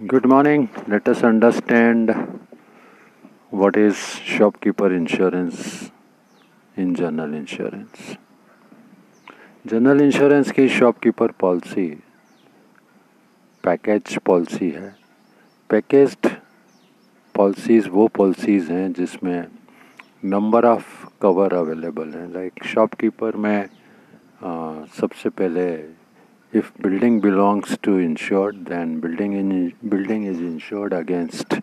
Good morning. Let us understand what is shopkeeper insurance in general insurance. General insurance की shopkeeper policy package policy है packaged policies वो policies हैं जिसमें number of cover available हैं like shopkeeper में आ, सबसे पहले if building belongs to insured then building in building is insured against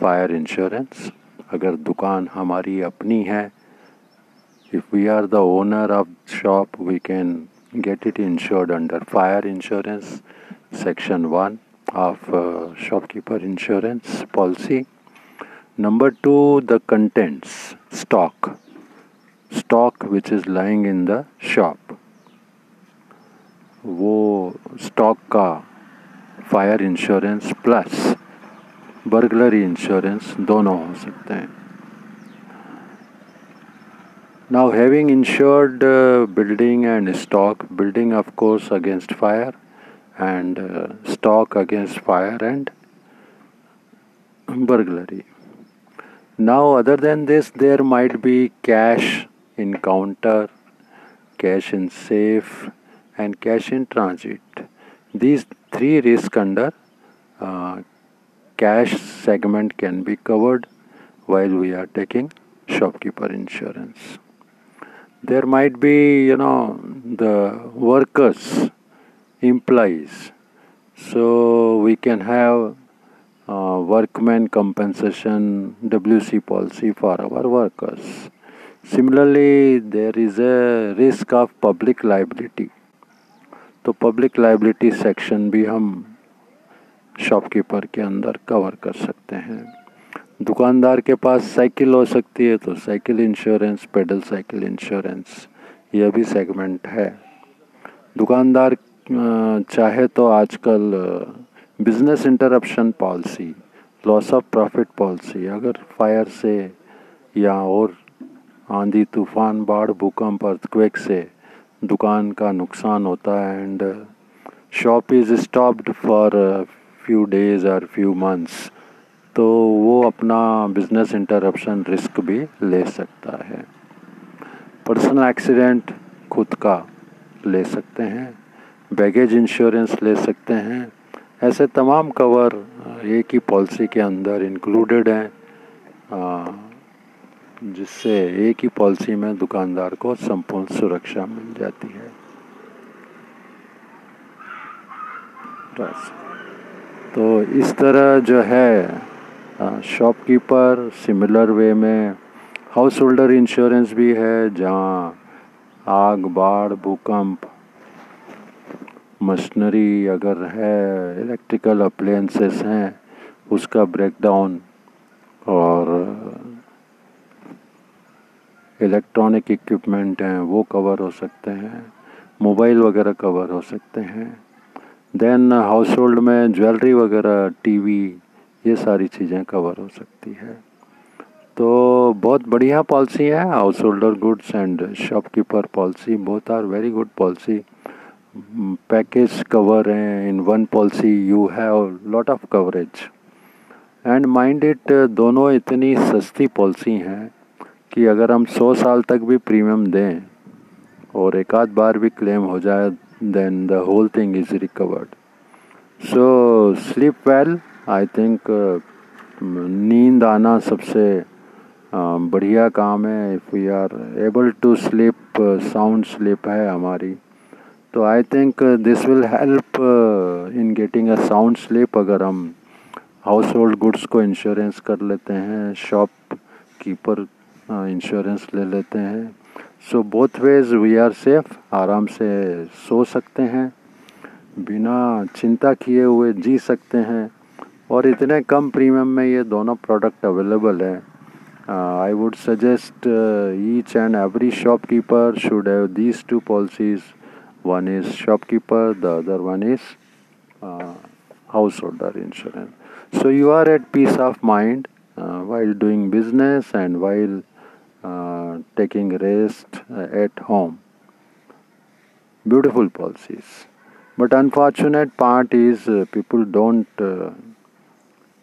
fire insurance अगर दुकान हमारी अपनी है if we are the owner of shop we can get it insured under fire insurance section 1 of uh, shopkeeper insurance policy number 2 the contents stock stock which is lying in the shop वो stock का fire insurance plus burglary insurance दोनों हो सकते हैं now having insured building and stock building of course against fire and stock against fire and burglary. Now, other than this, there might be cash in counter, cash in safe, and cash in transit. These three risks under uh, cash segment can be covered while we are taking shopkeeper insurance. There might be, you know, the workers, employees. So we can have uh, workman compensation WC policy for our workers. Similarly, there is a risk of public liability तो public liability section भी हम shopkeeper के अंदर cover कर सकते हैं। दुकानदार के पास साइकिल हो सकती है तो cycle insurance pedal cycle insurance यह भी सेगमेंट है। दुकानदार चाहे तो आजकल business interruption policy loss of profit policy अगर फायर से या और आंधी, तूफ़ान, बाढ़, भूकंप अर्थक्वेक से दुकान का नुकसान होता है and shop is stopped for few days और फ्यू मंथ्स तो वो अपना बिज़नेस इंटरप्शन रिस्क भी ले सकता है। पर्सनल एक्सीडेंट खुद का ले सकते हैं बैगेज इंश्योरेंस ले सकते हैं। ऐसे तमाम कवर uh, एक ही पॉलिसी के अंदर इंक्लूडेड हैं। Uh, जिससे एक ही पॉलिसी में दुकानदार को संपूर्ण सुरक्षा मिल जाती है। तो इस तरह जो है शॉपकीपर सिमिलर वे में हाउस होल्डर इंश्योरेंस भी है, जहाँ आग, बाढ़, भूकंप मशीनरी अगर है इलेक्ट्रिकल अप्लायंसेस हैं, उसका ब्रेकडाउन और इलेक्ट्रॉनिक इक्विपमेंट हैं, वो कवर हो सकते हैं, मोबाइल वगैरह कवर हो सकते हैं। देन हाउस होल्ड में ज्वेलरी वगैरह, टीवी, ये सारी चीज़ें कवर हो सकती है। तो बहुत बढ़िया पॉलिसी है householder goods and shopkeeper policy both are very good policy package cover हैं in one policy you have lot of coverage and mind it दोनों इतनी सस्ती पॉलिसी हैं कि अगर हम सौ साल तक भी प्रीमियम दें और एक आध बार भी क्लेम हो जाए then the whole thing is recovered so sleep well I think नींद आना सबसे uh, बढ़िया काम है if we are able to sleep sound sleep है हमारी। तो I think this will help in getting a sound sleep अगर हम हाउस होल्ड गुड्स को इंश्योरेंस कर लेते हैं शॉप कीपर इंश्योरेंस ले लेते हैं। So both ways we are safe आराम से सो सकते हैं बिना चिंता किए हुए जी सकते हैं। और इतने कम प्रीमियम में ये दोनों प्रोडक्ट अवेलेबल है। I would suggest each and every shopkeeper should have these two policies one is shopkeeper the other one is householder insurance so you are at peace of mind doing business and while uh, taking rest uh, at home. Beautiful policies. But unfortunate part is uh, people don't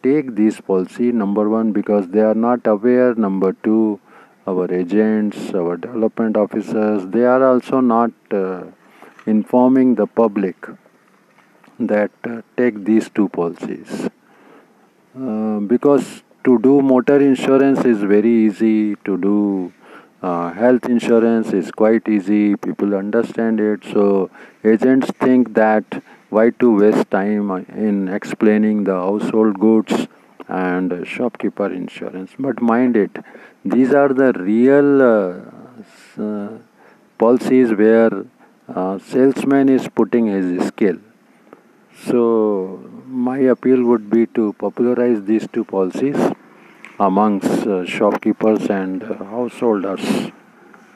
take this policy number one because they are not aware number two our agents our development officers they are also not uh, informing the public that uh, take these two policies uh, because to do motor insurance is very easy to do. Uh, health insurance is quite easy. People understand it. So agents think that why to waste time in explaining the household goods and shopkeeper insurance. But mind it these are the real uh, uh, policies where uh, salesman is putting his skill. So my appeal would be to popularize these two policies amongst uh, shopkeepers and uh, householders